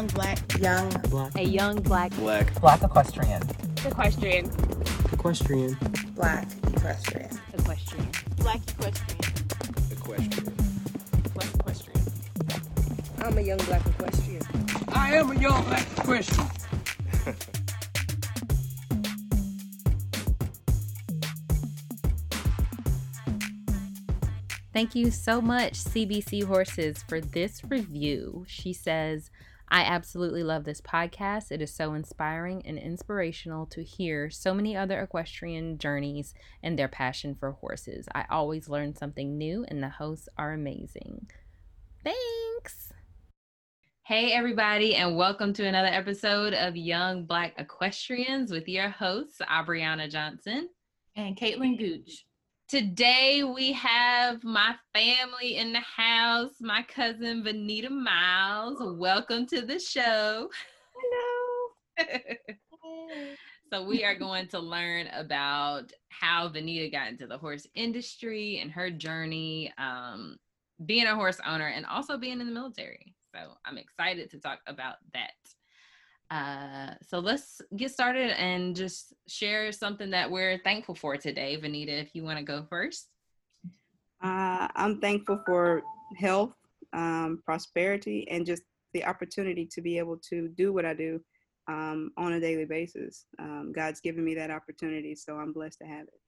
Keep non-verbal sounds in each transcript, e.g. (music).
young black, young Black. A young black Black. Black equestrian. equestrian. Equestrian. black equestrian. Equestrian. black equestrian, Equestrian. black equestrian. I'm a young black equestrian. I am a young black equestrian. Thank you so much, CBC Horses, for this review. She says, I absolutely love this podcast. It is so inspiring and inspirational to hear so many other equestrian journeys and their passion for horses. I always learn something new, and the hosts are amazing. Thanks. Hey, everybody, and welcome to another episode of Young Black Equestrians with your hosts, Abriana Johnson. and Caitlin Gooch. Today we have my family in the house, my cousin Vanita Miles. Welcome to the show. Hello. (laughs) so we are going to learn about how Vanita got into the horse industry and her journey um, being a horse owner and also being in the military. So I'm excited to talk about that. Uh, so let's get started and just share something that we're thankful for today. Vanita, if you want to go first. Uh, I'm thankful for health, um, prosperity, and just the opportunity to be able to do what I do um, on a daily basis. Um, God's given me that opportunity, so I'm blessed to have it.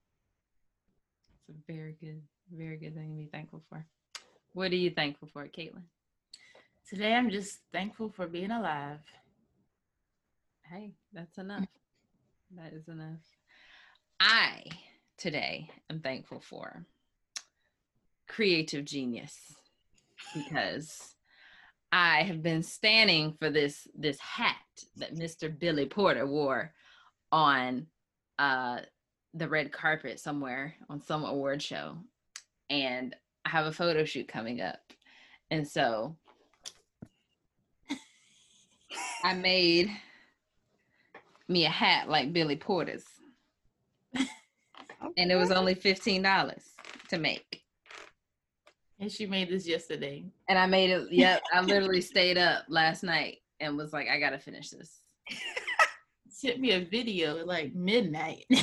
It's a very good, very good thing to be thankful for. What are you thankful for, Caitlin? Today I'm just thankful for being alive. Hey, that's enough. (laughs) That is enough. I today am thankful for creative genius because I have been standing for this this hat that Mr. Billy Porter wore on uh the red carpet somewhere on some award show and I have a photo shoot coming up. And so (laughs) I made me a hat like Billy Porter's. And it was only $15 to make. And she made this yesterday. And I made it, yep, I literally stayed up last night and was like, I gotta finish this. (laughs) Sent me a video at like midnight. (laughs)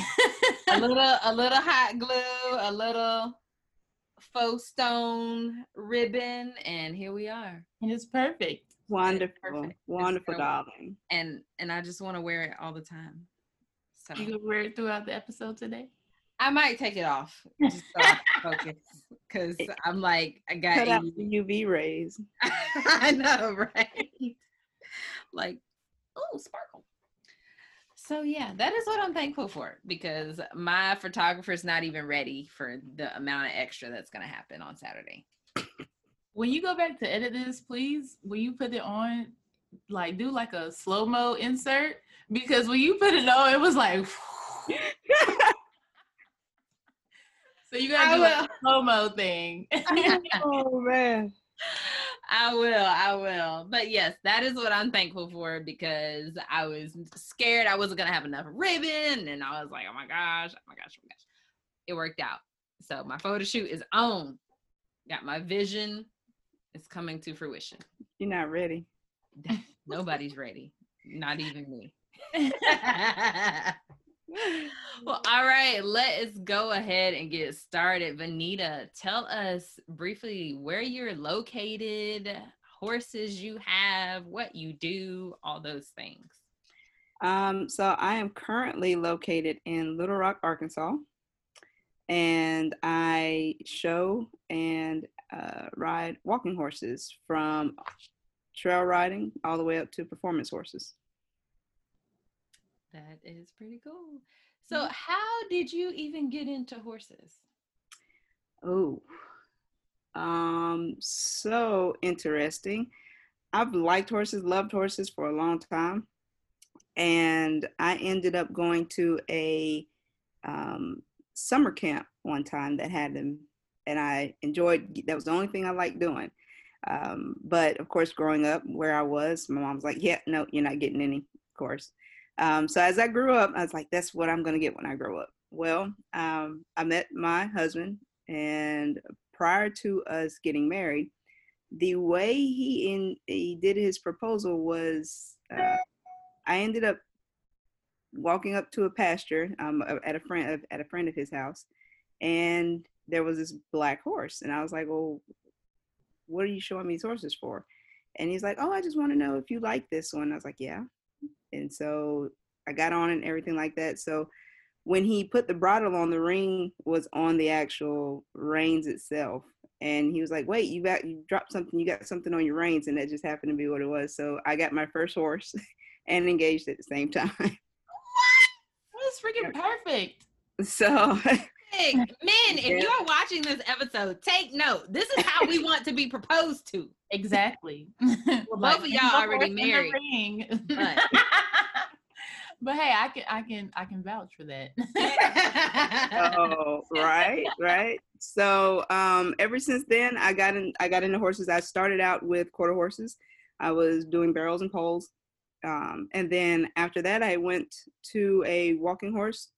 A little, a little hot glue, a little faux stone ribbon, and here we are. and it's perfect. Wonderful, perfect. Wonderful, gonna- darling. And and I just want to wear it all the time. So You gonna wear it throughout the episode today? I might take it off (laughs) just so I can focus because I'm like I got Cut out the UV rays. (laughs) I know, right? Like, oh, sparkle. So yeah, that is what I'm thankful for because my photographer is not even ready for the amount of extra that's gonna happen on Saturday. When you go back to edit this, please, when you put it on, like do like a slow mo insert because when you put it on, it was like. (laughs) so you gotta I do a will. slow mo thing. (laughs) (laughs) oh man. I will, I will. But yes, that is what I'm thankful for because I was scared I wasn't gonna have enough ribbon, and I was like, oh my gosh, oh my gosh, oh my gosh. It worked out. So my photo shoot is on. Got my vision. It's coming to fruition. You're not ready. (laughs) Nobody's ready, not even me. (laughs) well, all right, let's go ahead and get started. Vanita, tell us briefly where you're located, horses you have, what you do, all those things. Um, so I am currently located in Little Rock, Arkansas, and I show and uh, ride walking horses from trail riding all the way up to performance horses. That is pretty cool. So, how did you even get into horses? Oh, um, so interesting. I've liked horses, loved horses for a long time, and I ended up going to a um, summer camp one time that had them, and I enjoyed. That was the only thing I liked doing. Um, but of course, growing up where I was, my mom was like, "Yeah, no, you're not getting any." Of course. Um, so as I grew up, I was like, "That's what I'm going to get when I grow up." Well, um, I met my husband, and prior to us getting married, the way he in he did his proposal was uh, I ended up walking up to a pasture um, at a friend at a friend of his house, and there was this black horse, and I was like, "Well, what are you showing me these horses for?" And he's like, "Oh, I just want to know if you like this one." I was like, "Yeah," and so I got on and everything like that. So when he put the bridle on, the ring was on the actual reins itself. And he was like, "Wait, you got you dropped something. You got something on your reins," and that just happened to be what it was. So I got my first horse (laughs) and engaged at the same time. What? That was freaking perfect. So (laughs) Hey, men, if Yeah. you're watching this episode, take note. This is how we want to be proposed to. Exactly. (laughs) Well, both of y'all already horse in the married, ring. but- (laughs) but hey, I can I can I can vouch for that. (laughs) oh, right, right. So um, ever since then, I got in. I got into horses. I started out with quarter horses. I was doing barrels and poles, um, and then after that, I went to a walking horse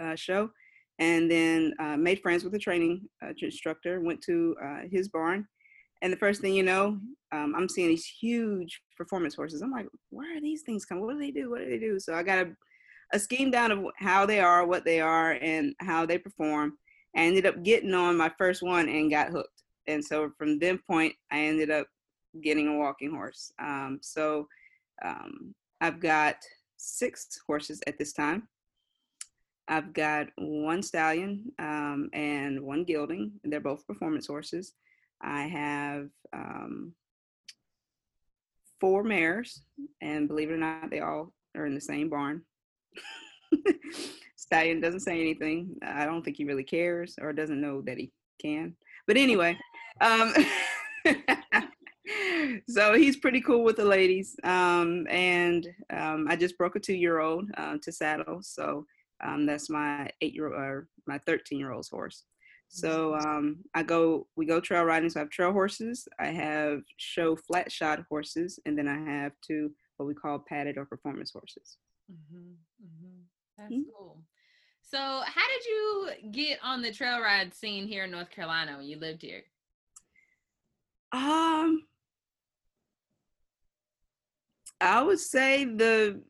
uh, show, and then uh, made friends with a training uh, instructor. Went to uh, his barn, and the first thing you know, um, I'm seeing these huge performance horses. I'm like, where are these things coming? What do they do? What do they do? So I got a a scheme down of how they are, what they are, and how they perform. I ended up getting on my first one and got hooked. And so from then point, I ended up getting a walking horse. Um, so um, I've got six horses at this time. I've got one stallion um, and one gelding. They're both performance horses. I have um, four mares, and believe it or not, they all are in the same barn. (laughs) Stallion doesn't say anything. I don't think he really cares or doesn't know that he can. But anyway, um, (laughs) so he's pretty cool with the ladies. Um, and um, I just broke a two-year-old uh, to saddle, so um, that's my eight-year-old or my thirteen-year-old's horse. So um, I go, we go trail riding. So I have trail horses, I have show flat shod horses, and then I have two what we call padded or performance horses. Mhm, mhm. That's Mhm. cool. So, how did you get on the trail ride scene here in North Carolina when you lived here? Um, I would say the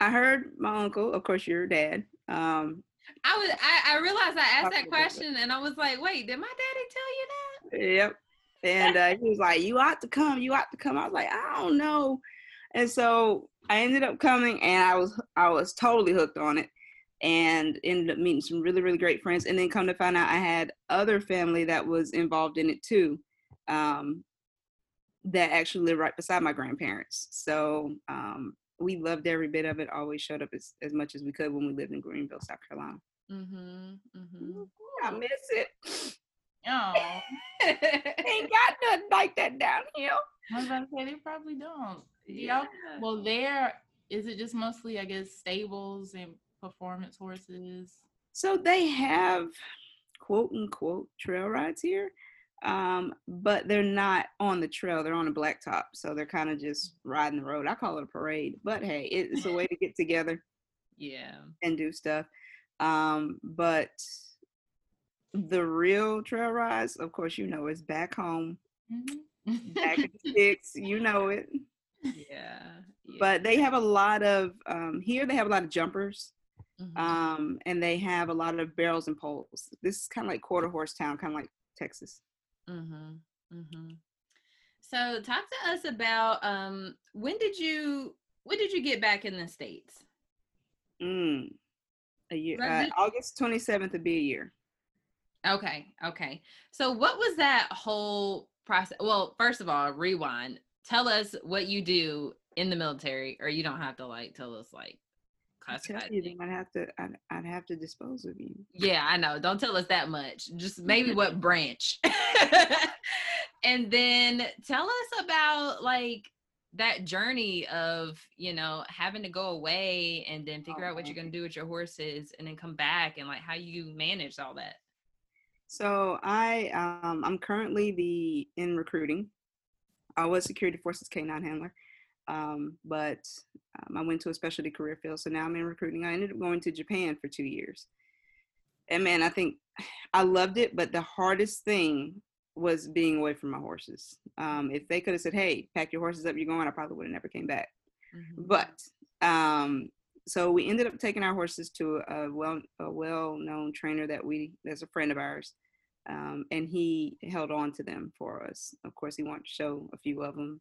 I heard my uncle, of course, your dad. Um, I was I, I realized I asked that question and I was like, wait, did my daddy tell you that? Yep. And uh, he was like, "You ought to come. You ought to come." I was like, "I don't know." And so I ended up coming, and I was I was totally hooked on it, and ended up meeting some really really great friends. And then come to find out, I had other family that was involved in it too, um, that actually lived right beside my grandparents. So um, we loved every bit of it. Always showed up as, as much as we could when we lived in Greenville, South Carolina. Mm-hmm. mm-hmm. I miss it. Oh, (laughs) Ain't got nothing like that down here. I was about to say they probably don't. yeah. Y'all, well, there is it just mostly, I guess, stables and performance horses. So they have quote unquote trail rides here, um, but they're not on the trail. They're on a blacktop, so they're kind of just riding the road. I call it a parade, but hey, it's a way to (laughs) get together yeah. and do stuff. Um, but the real trail rides, of course, you know, is back home, Mhm. back in the sticks. You know it. Yeah. yeah. But they have a lot of um, here. They have a lot of jumpers. Mhm. um, and they have a lot of barrels and poles. This is kind of like quarter horse town, kind of like Texas. Mm-hmm. Mm-hmm. So talk to us about um when did you when did you get back in the States? Mm. A year, uh, August twenty seventh would be a year. Okay, okay. So what was that whole process? Well, first of all, rewind. Tell us what you do in the military, or you don't have to like tell us like classified you, then I'd have to, I'd, I'd have to dispose of you. Yeah, I know. Don't tell us that much. Just maybe what branch. (laughs) and then tell us about like that journey of, you know, having to go away and then figure out what you're going to do with your horses and then come back and like how you managed all that. So I, um, I'm currently the in recruiting. I was security forces K9 handler, um, but um, I went to a specialty career field. So now I'm in recruiting. I ended up going to Japan for two years, and man, I think (sighs) I loved it. But the hardest thing was being away from my horses. Um, if they could have said, "Hey, pack your horses up, you're going," I probably would have never came back. Mhm. But um, so we ended up taking our horses to a well a well known trainer that we that's a friend of ours, um, and he held on to them for us. Of course, he wanted to show a few of them.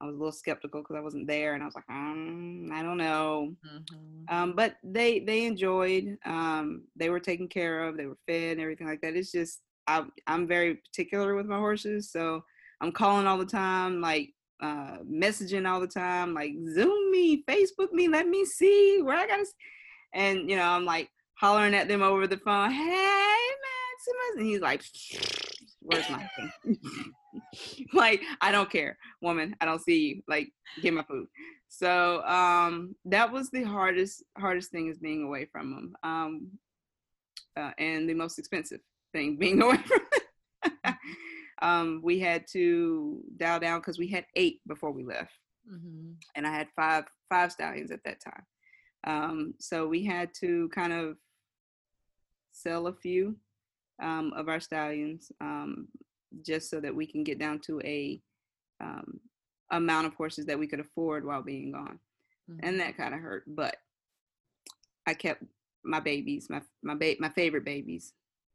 I was a little skeptical because I wasn't there, and I was like, um, I don't know. Mhm. Um, but they they enjoyed. Um, they were taken care of. They were fed and everything like that. It's just I, I'm very particular with my horses, so I'm calling all the time, like uh, messaging all the time, like Zoom me, Facebook me, let me see where I gotta. s-" And you know, I'm like hollering at them over the phone. Hey, Maximus, and he's like, (laughs) "Where's my thing?" (laughs) (laughs) like I don't care, woman. I don't see you. Like, get my food. So um, that was the hardest hardest thing is being away from them, um, uh, and the most expensive thing (laughs) being away from. them. (laughs) um, we had to dial down because we had eight before we left, Mhm. and I had five five stallions at that time. Um, so we had to kind of sell a few um, of our stallions um, just so that we can get down to a um, amount of horses that we could afford while being gone Mhm. and that kind of hurt. But I kept my babies, my my ba- my favorite babies,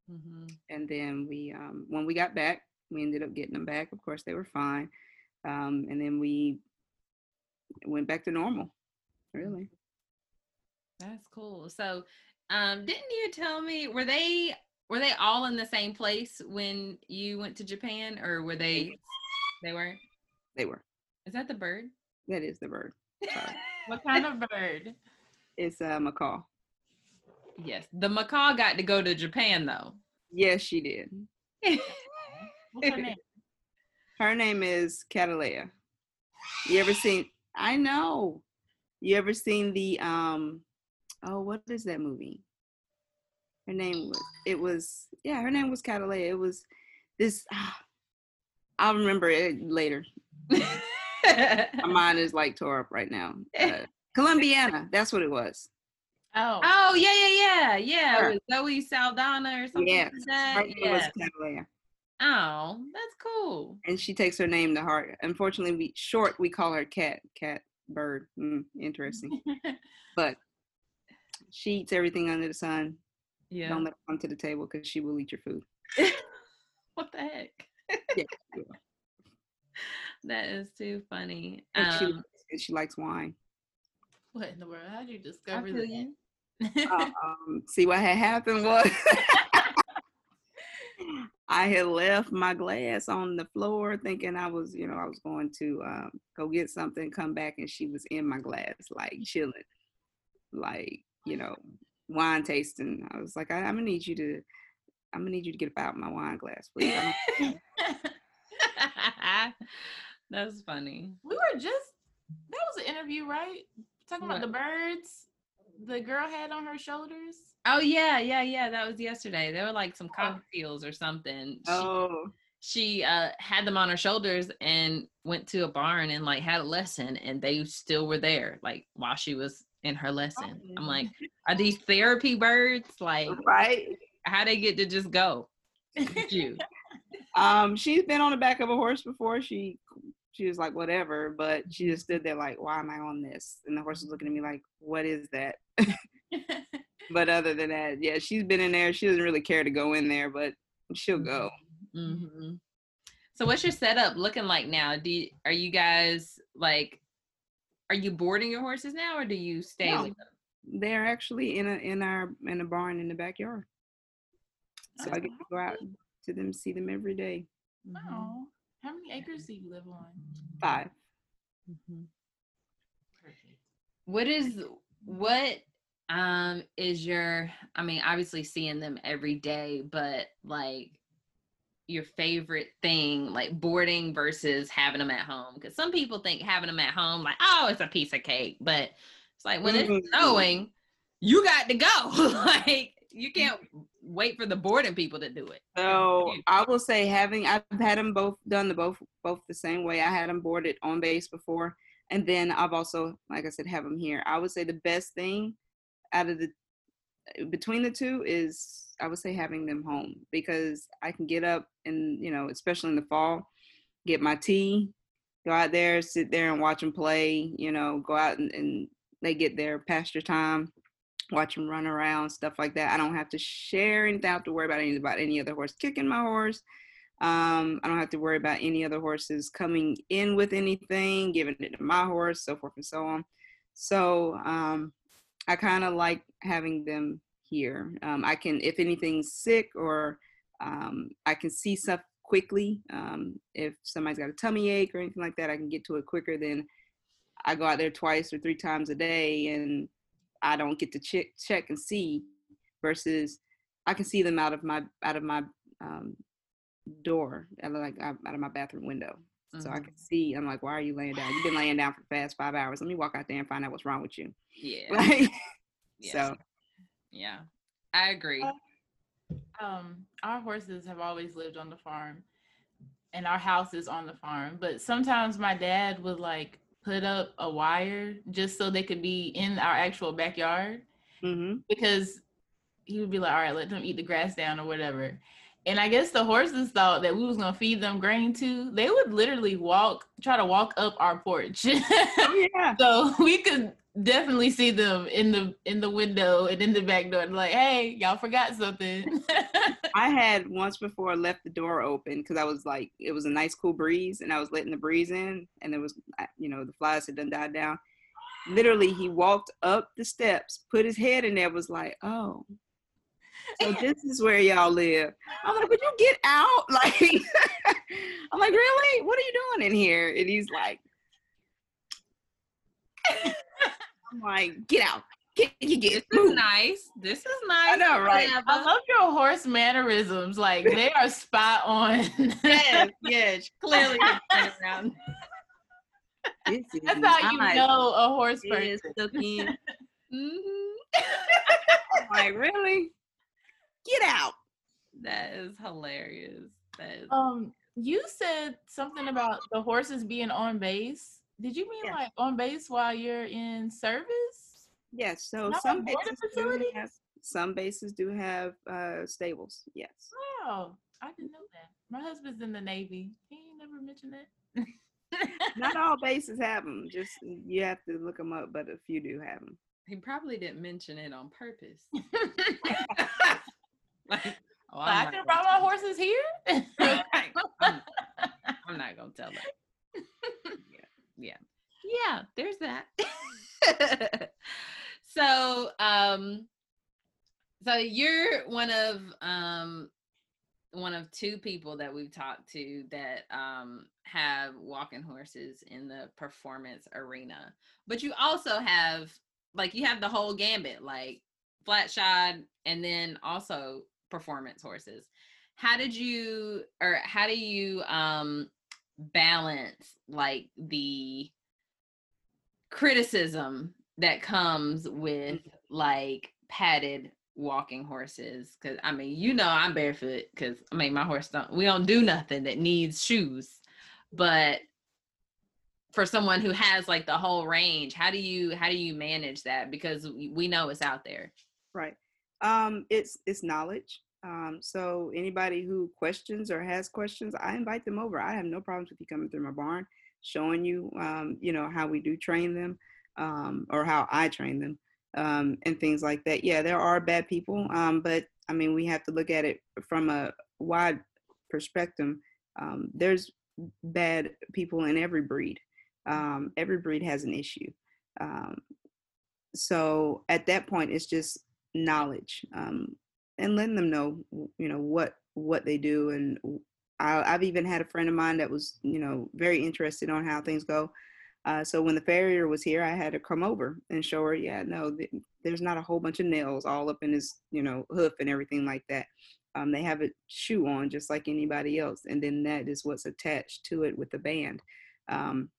Mhm. and then we um, when we got back, we ended up getting them back. Of course, they were fine, um, and then we went back to normal. Really, That's cool. So, um, didn't you tell me were they were they all in the same place when you went to Japan, or were they? They were. they were. Is that the bird? That is the bird. (laughs) What kind of bird? It's a macaw. yes, the macaw got to go to Japan though. Yes, she did. (laughs) What's her name? Her name is Catalea. You ever seen? I know. You ever seen the um? Oh, what is that movie? Her name was. It was. Yeah, her name was Catalea. It was this. ah, (sighs) I'll remember it later. My (laughs) mind is like tore up right now. Uh, Colombiana. That's what it was. Oh, oh yeah, yeah, yeah, yeah. Her. It was Zoe Saldana or something Yes, like that. Her name Yeah. was Catalea, Oh, that's cool. and she takes her name to heart. Unfortunately, we short we call her Cat. Cat bird. Mm, interesting. (laughs) but she eats everything under the sun. Yeah. Don't let her come to the table because she will eat your food. (laughs) what the heck? Yeah, (laughs) yeah. That is too funny. And she, Um, and she likes wine. what in the world? How did you discover that? you. Uh, (laughs) um, see what had happened was I had left my glass on the floor thinking I was, you know, I was going to um, go get something, come back, and she was in my glass, like chilling, like, you know, wine tasting. I was like, I, I'm gonna need you to, I'm gonna need you to get about my wine glass, please. I (laughs) That's funny. we were just that was an interview, right? Talking about the birds the girl had on her shoulders. Oh yeah, yeah, yeah. That was yesterday. They were like some cocktails or something. She, oh, she uh had them on her shoulders and went to a barn and like had a lesson and they still were there like while she was in her lesson. I'm like, are these therapy birds? Like right. how they get to just go? you. (laughs) Um, she's been on the back of a horse before. She she was like, whatever, but she just stood there like, why am I on this? And the horse was looking at me like, what is that? (laughs) But other than that, yeah, she's been in there. She doesn't really care to go in there, but she'll go. hmm So what's your setup looking like now? Do you, are you guys like are you boarding your horses now or do you stay No. with them? They're actually in a in our in a barn in the backyard. So I get to go out to them, see them every day. Mhm, oh, how many acres do you live on? Five. mhm. Perfect. What is what um is your I mean obviously seeing them every day, but like your favorite thing like boarding versus having them at home because some people think having them at home like oh it's a piece of cake but it's like when Mhm. it's snowing you got to go (laughs) like you can't wait for the boarding people to do it So I will say having I've had them both done the both both the same way. I had them boarded on base before, and then I've also, like I said, have them here. I would say the best thing out of the between the two is I would say having them home because I can get up and you know, especially in the fall, get my tea, go out there, sit there and watch them play. You know, go out and, and they get their pasture time, watch them run around, stuff like that. I don't have to share anything. I have to worry about any about any other horse kicking my horse. Um, I don't have to worry about any other horses coming in with anything, giving it to my horse, so forth and so on. So um, I kind of like having them here. Um, I can, if anything's sick or um, I can see stuff quickly. Um, if somebody's got a tummy ache or anything like that, I can get to it quicker than I go out there twice or three times a day and I don't get to check check and see. Versus, I can see them out of my out of my um, door, like out of my bathroom window. So I Mhm. can see. I'm like, why are you laying down? You've been laying down for the past five hours. Let me walk out there and find out what's wrong with you. (laughs) Yeah. Like, yes. so yeah. I agree. Um, our horses have always lived on the farm, and our house is on the farm. But sometimes my dad would like put up a wire just so they could be in our actual backyard hmm because he would be like, "All right, let them eat the grass down or whatever." And I guess the horses thought that we was gonna feed them grain too. They would literally walk, try to walk up our porch. oh (laughs) yeah. so we could definitely see them in the in the window and in the back door. And like, hey, y'all forgot something. (laughs) I had once before left the door open because I was like, it was a nice cool breeze, and I was letting the breeze in, and there was, you know, the flies had done died down. Literally, he walked up the steps, put his head in there, was like, oh. So this is where y'all live. I'm like, would you get out? (laughs) Like, I'm like, really? What are you doing in here? And he's like, I'm like, get out. Get, you get This is nice. This is nice. I know, right? I love your horse mannerisms. Like they are spot on. (laughs) yes, yes. Clearly, it's been around. This is That's how you know a horse person. is looking (laughs) Mhm. like really get out That is hilarious. That is, Um, you said something about the horses being on base. Did you mean Yeah. like on base while you're in service? yes so Not some bases do have some bases do have uh stables yes Wow, I didn't know that. My husband's in the Navy. He ain't never mentioned that. not all (laughs) bases have them just you have to look them up but a few do have them he probably didn't mention it on purpose. (laughs) like, oh, I I'm could have brought my horses here. gonna- (laughs) I'm, I'm not gonna tell her. (laughs) yeah, yeah, yeah. There's that. (laughs) so, um, so you're one of um one of two people that we've talked to that um have walking horses in the performance arena, but you also have like you have the whole gambit, like flat shod, and then also performance horses. How did you or how do you um balance like the criticism that comes with like padded walking horses? Because i mean you know i'm barefoot because i mean my horse don't we don't do nothing that needs shoes. But for someone who has like the whole range how do you how do you manage that? Because we we know it's out there. Right um it's it's knowledge. Um so anybody who questions or has questions i invite them over. I have no problems with you coming through my barn showing you um you know how we do train them um or how i train them um and things like that. Yeah there are bad people um but i mean we have to look at it from a wide perspective. Um there's bad people in every breed. Um every breed has an issue. Um so at that point it's just knowledge um, and letting them know you know what what they do and I, have even had a friend of mine that was you know very interested on how things go uh, so when the farrier was here i had to come over and show her yeah no th- there's not a whole bunch of nails all up in his you know hoof and everything like that. Um, they have a shoe on just like anybody else and then that is what's attached to it with the band um,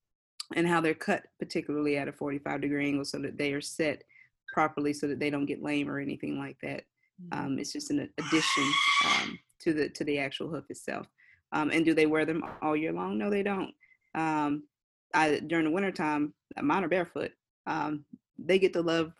and how they're cut particularly at a 45 degree angle so that they are set properly so that they don't get lame or anything like that. Um, it's just an addition um, to the to the actual hoof itself. Um, and do they wear them all year long? No, they don't. Um, I during the wintertime, mine are barefoot. Um, they get to love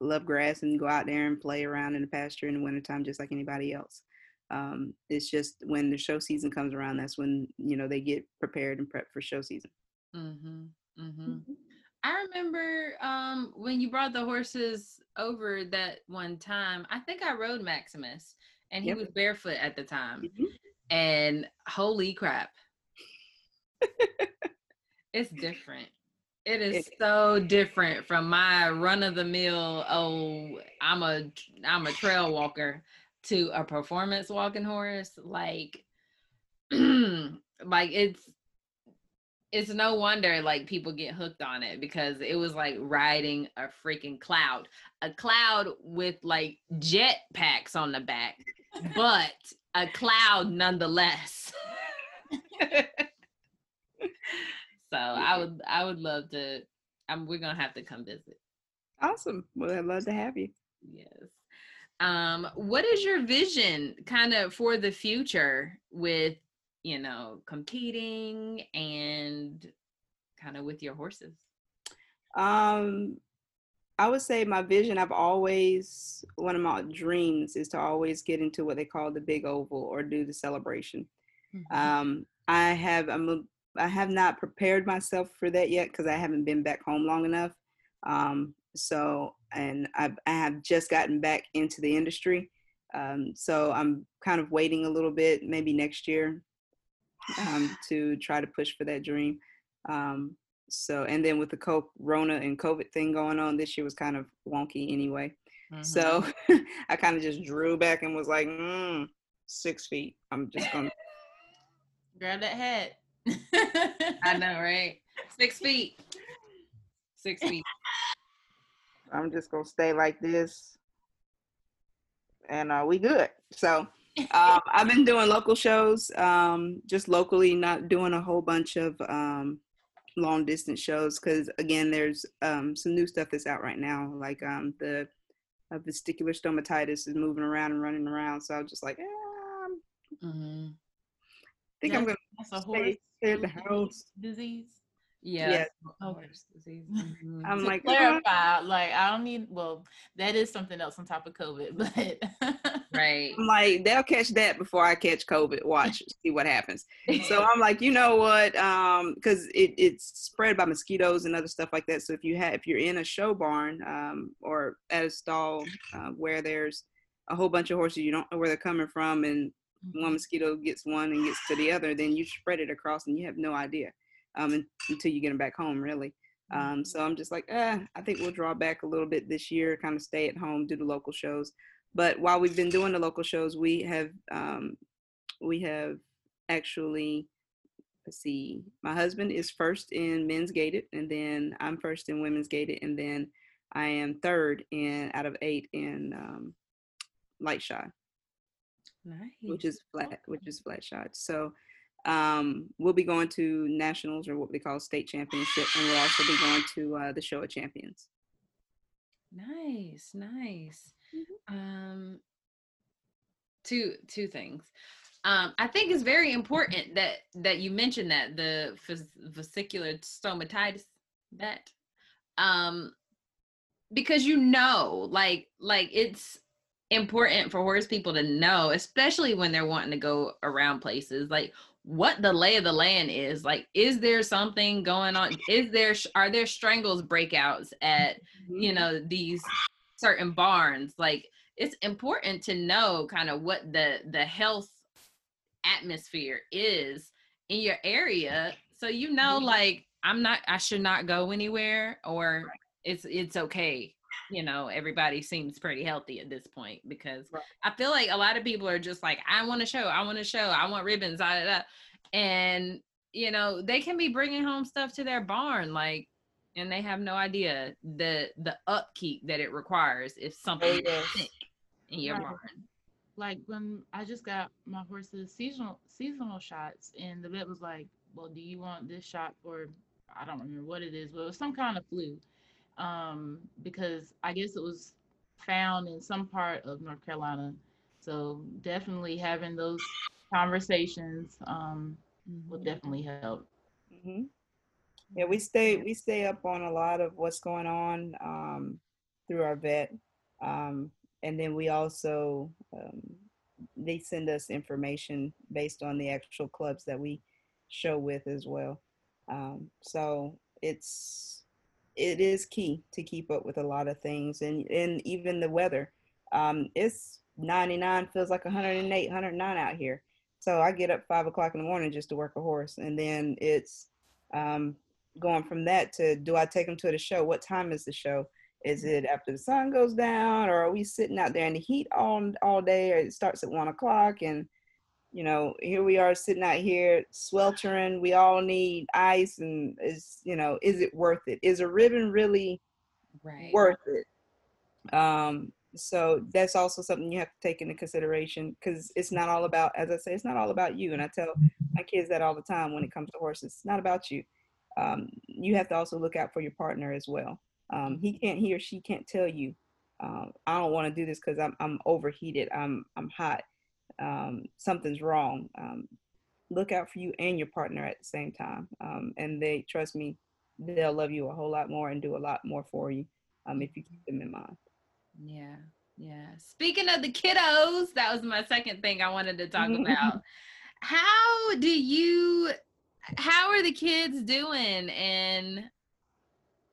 love grass and go out there and play around in the pasture in the wintertime just like anybody else. Um, it's just when the show season comes around, that's when you know they get prepared and prepped for show season. Mm-hmm. Mm-hmm. I remember um, when you brought the horses over that one time. I think I rode Maximus, and he Yep. was barefoot at the time. Mhm. And holy crap, (laughs) it's different. It is so different from my run of the mill. Oh, I'm a I'm a trail walker to a performance walking horse. Like, (clears throat) like it's it's no wonder like people get hooked on it because it was like riding a freaking cloud, a cloud with like jet packs on the back, but a cloud nonetheless. (laughs) so I would I would love to. I'm, we're gonna have to come visit. Awesome. Well, I'd love to have you. Yes. Um, what is your vision kind of for the future with, you know, competing and kind of with your horses? Um, I would say my vision. I've always one of my dreams is to always get into what they call the big oval or do the celebration. Um, I have I'm a, I have not prepared myself for that yet because I haven't been back home long enough. Um, so and I've, I have just gotten back into the industry. Um, so I'm kind of waiting a little bit, maybe next year, um, to try to push for that dream. Um, so and then with the corona and COVID thing going on, this year was kind of wonky anyway. Mhm. So (laughs) I kind of just drew back and was like, mm, six feet. I'm just gonna Grab that hat. (laughs) I know, right? Six feet. Six feet. I'm just gonna stay like this, and uh, we good. So um, I've been doing local shows, um, just locally, not doing a whole bunch of um, long distance shows because again, there's um, some new stuff that's out right now, like um, the uh, vestibular stomatitis is moving around and running around. So I was just like, eh, I hmm think I'm gonna That's a stay, horse at the house. disease. Yeah. Yeah. Okay. horse disease. Mhm. I'm to like, "Uh, clarify, like I don't need. Well, that is something else on top of COVID, (laughs) but right. I'm like, they'll catch that before I catch COVID. Watch, (laughs) see what happens. So (laughs) I'm like, you know what? Um, because it, it's spread by mosquitoes and other stuff like that. So if you have, if you're in a show barn, um, or at a stall uh, where there's a whole bunch of horses, you don't know where they're coming from, and one mosquito gets one and gets to the other, then you spread it across, and you have no idea, um, until you get them back home, really. Um, so I'm just like, eh, I think we'll draw back a little bit this year, kind of stay at home, do the local shows. But while we've been doing the local shows, we have um, we have actually let's see, my husband is first in men's gated, and then I'm first in women's gated, and then I am third in out of eight in um, light shod Nice. which is flat, which is flat shod. So um, we'll be going to nationals or what we call state championship, and we'll also be going to uh, the show of champions. Nice, nice. Mm-hmm. Um, two two things. Um, I think it's very important that that you mentioned that the ves- vesicular stomatitis that um because you know like like it's important for horse people to know especially when they're wanting to go around places like what the lay of the land is like is there something going on is there are there strangles breakouts at you know these certain barns like it's important to know kind of what the the health atmosphere is in your area so you know mm-hmm. like i'm not i should not go anywhere or it's it's okay you know everybody seems pretty healthy at this point because Right. i feel like a lot of people are just like i want to show i want to show i want ribbons da, da, da. and you know they can be bringing home stuff to their barn like and they have no idea the the upkeep that it requires if something Yes. sick in your Right. barn like when I just got my horse's seasonal seasonal shots, and the vet was like, "Well, do you want this shot for I don't remember what it is, but it was some kind of flu, um, because I guess it was found in some part of North Carolina. So definitely having those conversations um, will definitely help. hmm Yeah, we stay we stay up on a lot of what's going on. Um, through our vet. Um, and then we also um, they send us information based on the actual clubs that we show with as well. Um, so it's it is key to keep up with a lot of things and and even the weather. Um, it's 99 feels like 108, 109 out here. So I get up five o'clock in the morning just to work a horse, and then it's um, going from that to do I take them to the show? What time is the show? Is it after the sun goes down, or are we sitting out there in the heat all all day? Or it starts at one o'clock, and you know, here we are sitting out here sweltering. We all need ice, and is you know, is it worth it? Is a ribbon really Right. worth it? Um, so that's also something you have to take into consideration because it's not all about, as I say, it's not all about you. And I tell my kids that all the time when it comes to horses. It's not about you. Um, you have to also look out for your partner as well. Um, he can't, he or she can't tell you, um, I don't want to do this because I'm I'm overheated. I'm I'm hot. Um, something's wrong. Um, look out for you and your partner at the same time. Um, and they trust me, they'll love you a whole lot more and do a lot more for you um, if you keep them in mind. Yeah. Yeah. Speaking of the kiddos, that was my second thing I wanted to talk about. How do you how the kids doing and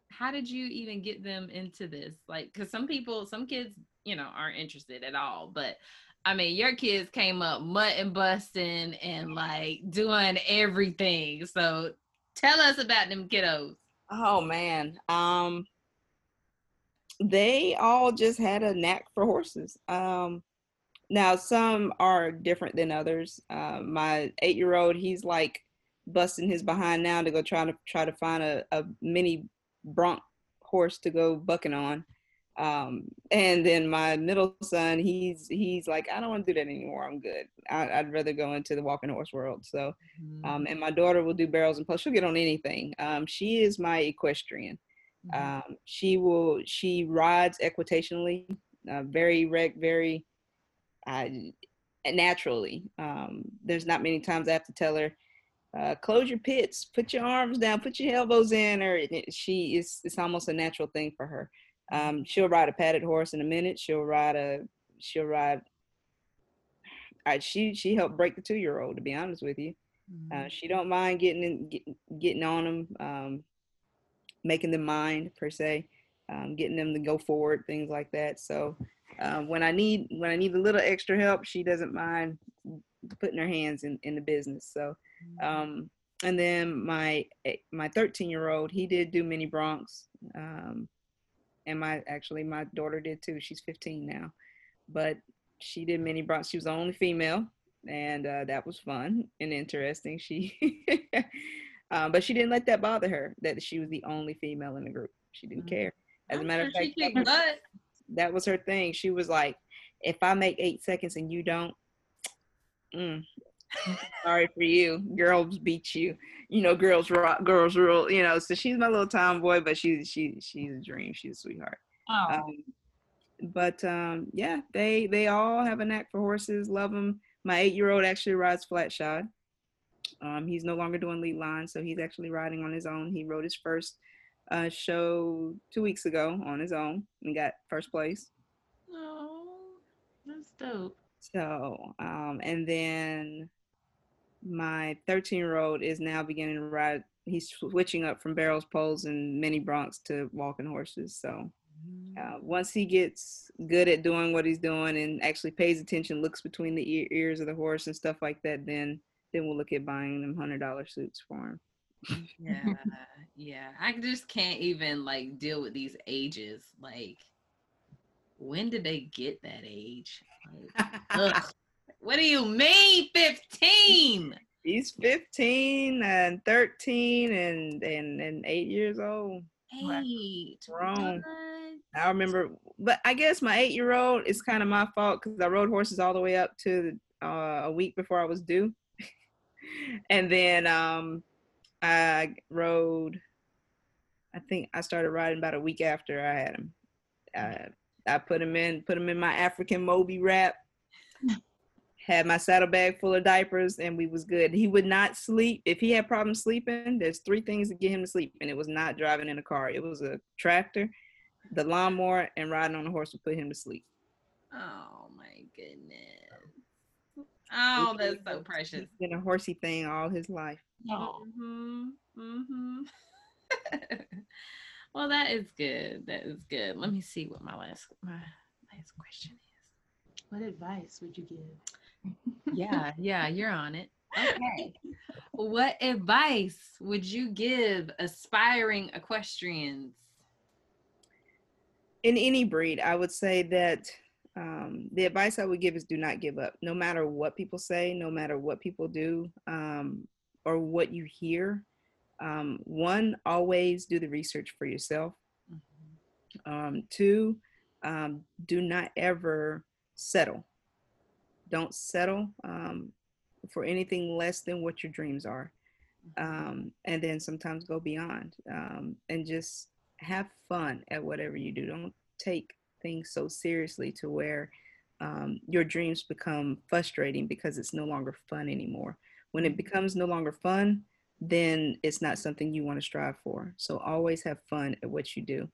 how did you even get them into this? Like cuz some people some kids, you know, aren't interested at all, but I mean, your kids came up mutton busting and like doing everything. So tell us about them kiddos. Oh man. Um they all just had a knack for horses. Um now some are different than others. Uh, my eight year old, he's like busting his behind now to go try to try to find a, a mini bronc horse to go bucking on. Um, and then my middle son, he's he's like, I don't want to do that anymore. I'm good. I, I'd rather go into the walking horse world. So um, and my daughter will do barrels and posts. She'll get on anything. Um, she is my equestrian. Mhm. Um, she will. She rides equitationally, uh, very rec, very uh, naturally. Um, there's not many times I have to tell her, uh, close your pits, put your arms down, put your elbows in. Or she is. It's almost a natural thing for her. Um, she'll ride a padded horse in a minute. She'll ride a. She'll ride. Uh, she she helped break the two year old. To be honest with you. Uh, she don't mind getting in, get, getting on them, um, making them mind per se, um, getting them to go forward, things like that. So um, when I need when I need a little extra help, she doesn't mind putting her hands in, in the business. So um, and then my eh, my 13 year old, he did do mini broncs, um, and my actually my daughter did too. She's 15 now, but she did mini broncs. She was the only female and uh, that was fun and interesting. She, um, (laughs) but she didn't let that bother her that she was the only female in the group. She didn't Mhm. care. As a matter of fact, that was, that was her thing. She was like, "If I make eight seconds and you don't, mm, sorry for you. Girls beat you. You know, girls rock, girls rule. You know." So she's my little tomboy, but she's she she's a dream. She's a sweetheart. Oh, Um, but um, yeah, they they all have a knack for horses. Love them. My eight year old actually rides flat shod. Um, he's no longer doing lead line, so he's actually riding on his own. He rode his first uh, show two weeks ago on his own and got first place. oh, that's dope. So, um, and then my 13 year old is now beginning to ride. He's switching up from barrels, poles, and mini broncs to walking horses. So, uh, once he gets good at doing what he's doing and actually pays attention, looks between the ear- ears of the horse and stuff like that, then then we'll look at buying them hundred dollar suits for him. Yeah, yeah. I just can't even like deal with these ages. Like, when did they get that age? Like. (laughs) What do you mean, fifteen? He's 15 and 13 and and, and eight years old. Eight. Wrong. I remember, but I guess my eight year old is kind of my fault because I rode horses all the way up to uh, a week before I was due, (laughs) and then um, I rode. I think I started riding about a week after I had him. Uh, I put him in, put him in my African Moby wrap. (laughs) Had my saddlebag full of diapers, and we was good. He would not sleep if he had problems sleeping. There's three things to get him to sleep, and it was not driving in a car. It was a tractor, the lawnmower and riding on a horse would put him to sleep. Oh my goodness. Oh, that's so precious. He's been a horsey thing all his life. No. hmm hmm well, that is good. That is good. Let me see what my last my last question is. What advice would you give? Yeah, yeah, you're on it. Okay. (laughs) what advice would you give aspiring equestrians? in any breed, I would say that um, the advice I would give is do not give up. No matter what people say, no matter what people do, um, or what you hear. Um, one, always do the research for yourself. Um, two, um, do not ever settle. Don't settle um, for anything less than what your dreams are. Um, and then sometimes go beyond um, and just have fun at whatever you do. Don't take things so seriously to where um, your dreams become frustrating because it's no longer fun anymore. When it becomes no longer fun, then it's not something you want to strive for. So always have fun at what you do.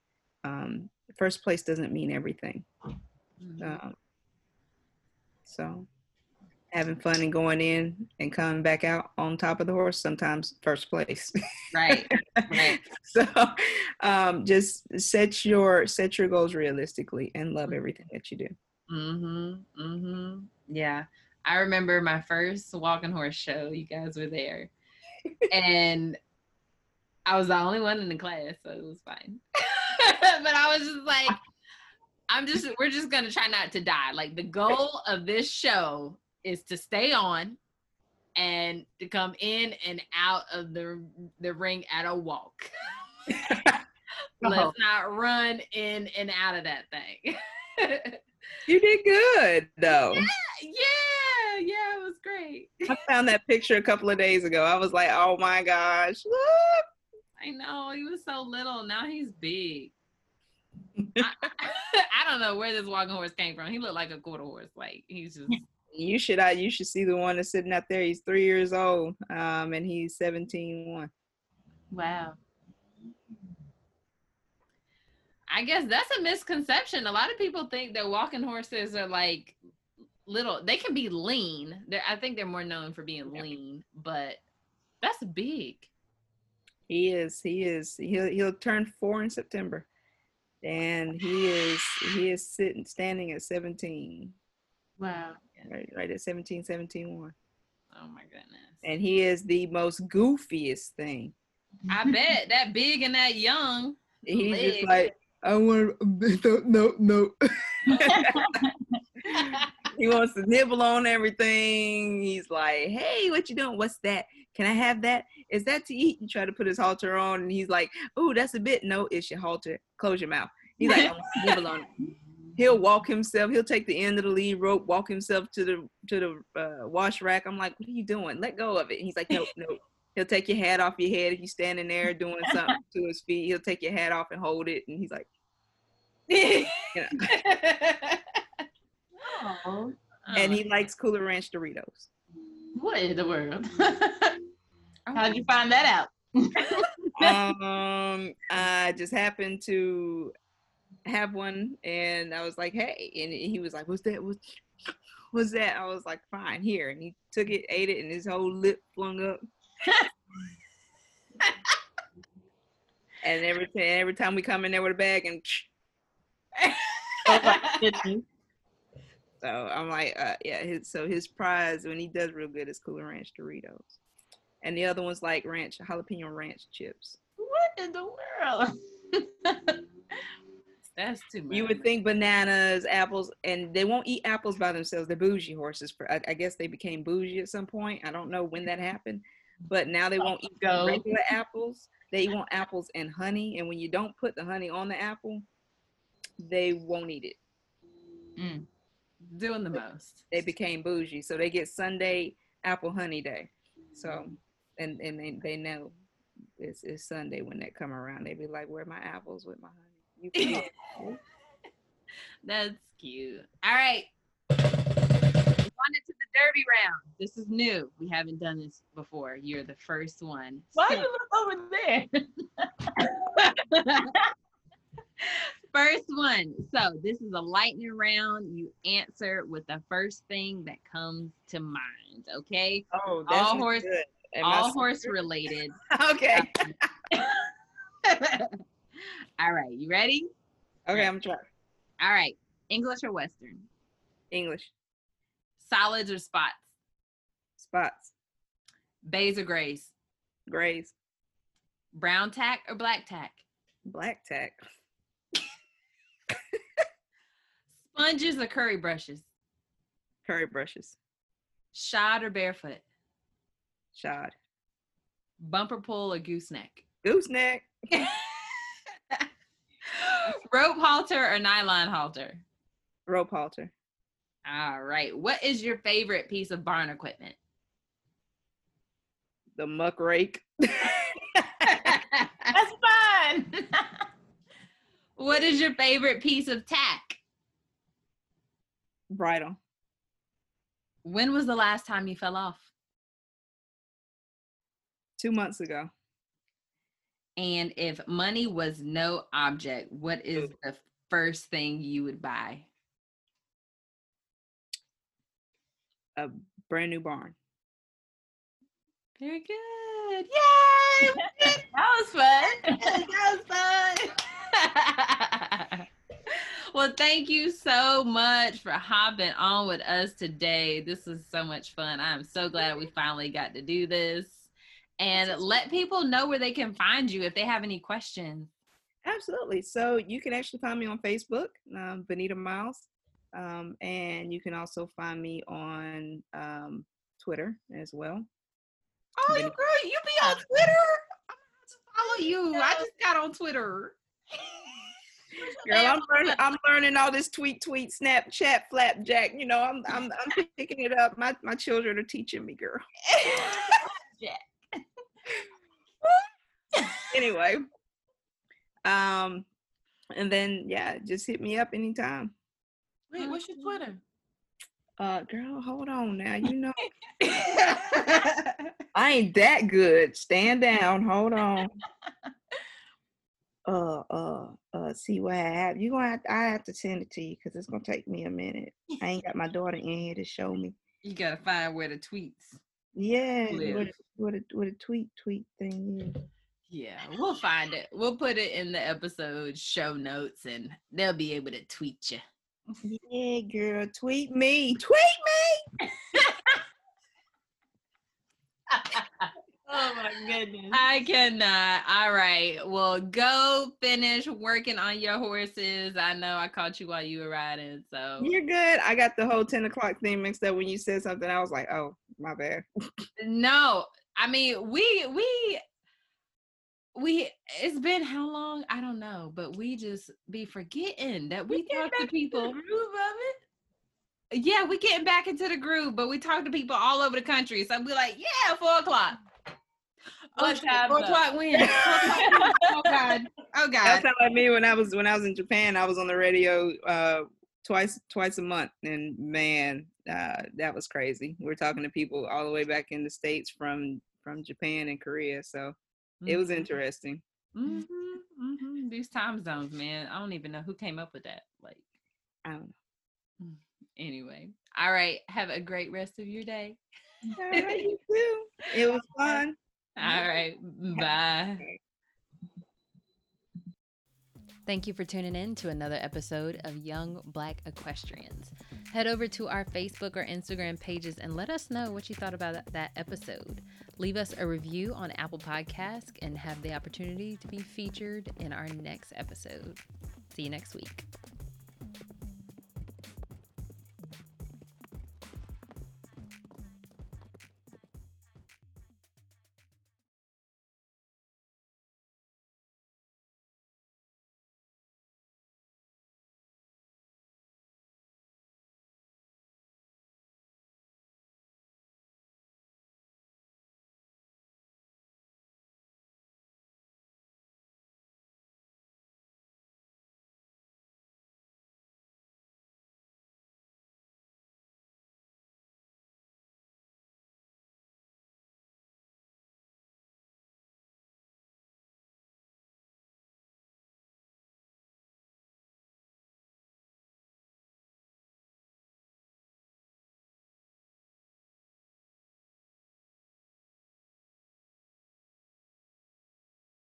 Um, first place doesn't mean everything. Mhm. Um, so having fun and going in and coming back out on top of the horse, sometimes first place. Right. Right. (laughs) so um, just set your set your goals realistically and love everything that you do. Mm-hmm. Mm-hmm. Yeah. I remember my first walking horse show. You guys were there. and I was the only one in the class, so it was fine. (laughs) but I was just like, I'm just we're just gonna try not to die. Like the goal of this show is to stay on and to come in and out of the the ring at a walk. (laughs) Oh. Let's not run in and out of that thing. You did good though. yeah, yeah, yeah, it was great. I found that picture a couple of days ago. I was like, oh my gosh. look. I know he was so little. Now he's big. (laughs) I, (laughs) I don't know where this walking horse came from. He looked like a quarter horse. Like he's just (laughs) You should uh, you should see the one that's sitting out there. He's three years old. Um and he's 17 one. Wow. I guess that's a misconception. A lot of people think that walking horses are like little. They can be lean. They're, I think they're more known for being lean, but that's big. He is. He is. He'll he'll turn four in September, and he is he is sitting standing at 17, Wow. right, right at 17, 17 one, Oh my goodness. and he is the most goofiest thing. I bet that big and that young. He's Leg. just like I want (laughs) no no no. (laughs) he wants to nibble on everything. He's like, "Hey, what you doing? What's that? Can I have that? Is that to eat?" You try to put his halter on, and he's like, "Oh, that's a bit. No, it's your halter. Close your mouth." He's like, "I want to on." He'll walk himself. He'll take the end of the lead rope, walk himself to the to the uh, wash rack. I'm like, "What are you doing? Let go of it." And He's like, "Nope, nope." He'll take your hat off your head if you're standing there doing something to his feet. He'll take your hat off and hold it, and he's like, Oh, (laughs) and he likes Cooler Ranch Doritos. what in the world? (laughs) Oh How'd you find that out? (laughs) um, I just happened to have one, and I was like, "Hey!" And he was like, "What's that? What's, what's that?" I was like, "Fine, here." And he took it, ate it, and his whole lip flung up. and every time, every time we come in there with a bag, and (laughs) so I'm like, uh, "Yeah." His, so his prize when he does real good is Cooler Ranch Doritos, and the other one's like ranch jalapeno ranch chips. what in the world? (laughs) That's too much. You would think bananas, apples, and they won't eat apples by themselves. They're bougie horses. For I, I guess they became bougie at some point. I don't know when that happened, but now they won't eat Go. regular apples. They want apples and honey, and when you don't put the honey on the apple, they won't eat it. Mm. doing the most. They became bougie, so they get Sunday apple honey day. So, and and they, they know it's, it's Sunday when that come around. They be like, "Where are my apples with my honey?" You can get (laughs) it. That's cute. All right. On into the derby round. This is new. We haven't done this before. You're the first one. Why So- you look over there? (laughs) First one. So this is a lightning round. You answer with the first thing that comes to mind. Okay. Oh, All horse- good. All s- horse related. (laughs) Okay. (laughs) All right. You ready? Okay, I'm trying. All right. English or Western? English Solids or spots? spots, Bays or grays? grays, Brown tack or black tack? black tack, Sponges or curry brushes? curry brushes, Shod or barefoot? Shod, Bumper pull or gooseneck? gooseneck, (laughs) Rope halter or nylon halter? rope halter, All right. What is your favorite piece of barn equipment? the muck rake, (laughs) That's fun. (laughs) what is your favorite piece of tack? bridle, When was the last time you fell off? Two months ago. And if money was no object, what is the first thing you would buy? A brand new barn. Very good. Yay! (laughs) that was fun. (laughs) that was fun. (laughs) well, thank you so much for hopping on with us today. This was so much fun. I'm so glad we finally got to do this. And let people know where they can find you if they have any questions. Absolutely. So you can actually find me on Facebook, um, Benita Miles, um, and you can also find me on um, Twitter as well. Oh, you girl, you be on Twitter? I'm about to follow you. I just got on Twitter. (laughs) Girl, I'm learning. I'm learning all this tweet, tweet, Snapchat, flapjack. You know, I'm I'm I'm picking it up. My my children are teaching me, girl. (laughs) Anyway, um, and then yeah, just hit me up anytime. Wait, what's your Twitter? Uh, girl, hold on now. You know, (laughs) I ain't that good. Stand down. Hold on. (laughs) Uh, uh, uh. See what I have. You gonna have I have to send it to you because it's gonna take me a minute. I ain't got my (laughs) daughter in here to show me. you gotta find where the tweets. Yeah, Live. what a, what a what a tweet tweet thing is. Yeah, we'll find it. We'll put it in the episode show notes and they'll be able to tweet you. Yeah, girl, tweet me, tweet me. (laughs) Oh my goodness. I cannot. All right. Well, go finish working on your horses. I know I caught you while you were riding. So, You're good. I got the whole ten o'clock thing mixed up when you said something. I was like, oh, my bad. no, I mean, we, we, we, it's been how long? I don't know, but we just be forgetting that we, get talk to people. the groove of it. Yeah, we getting back into the groove, but we talk to people all over the country. So we like, yeah, four o'clock. Oh, four o'clock when? (laughs) Oh God. Oh That God. sounded like me when I was when I was in Japan. I was on the radio uh twice twice a month, and man, uh, that was crazy. We're talking to people all the way back in the states from from Japan and Korea, so it was interesting. hmm hmm These time zones, man. I don't even know who came up with that. Like, I don't know. anyway. All right. Have a great rest of your day. All right, (laughs) you too. It was fun. All right. Bye. Thank you for tuning in to another episode of Young Black Equestrians. Head over to our Facebook or Instagram pages and let us know what you thought about that episode. Leave us a review on Apple Podcasts and have the opportunity to be featured in our next episode. See you next week.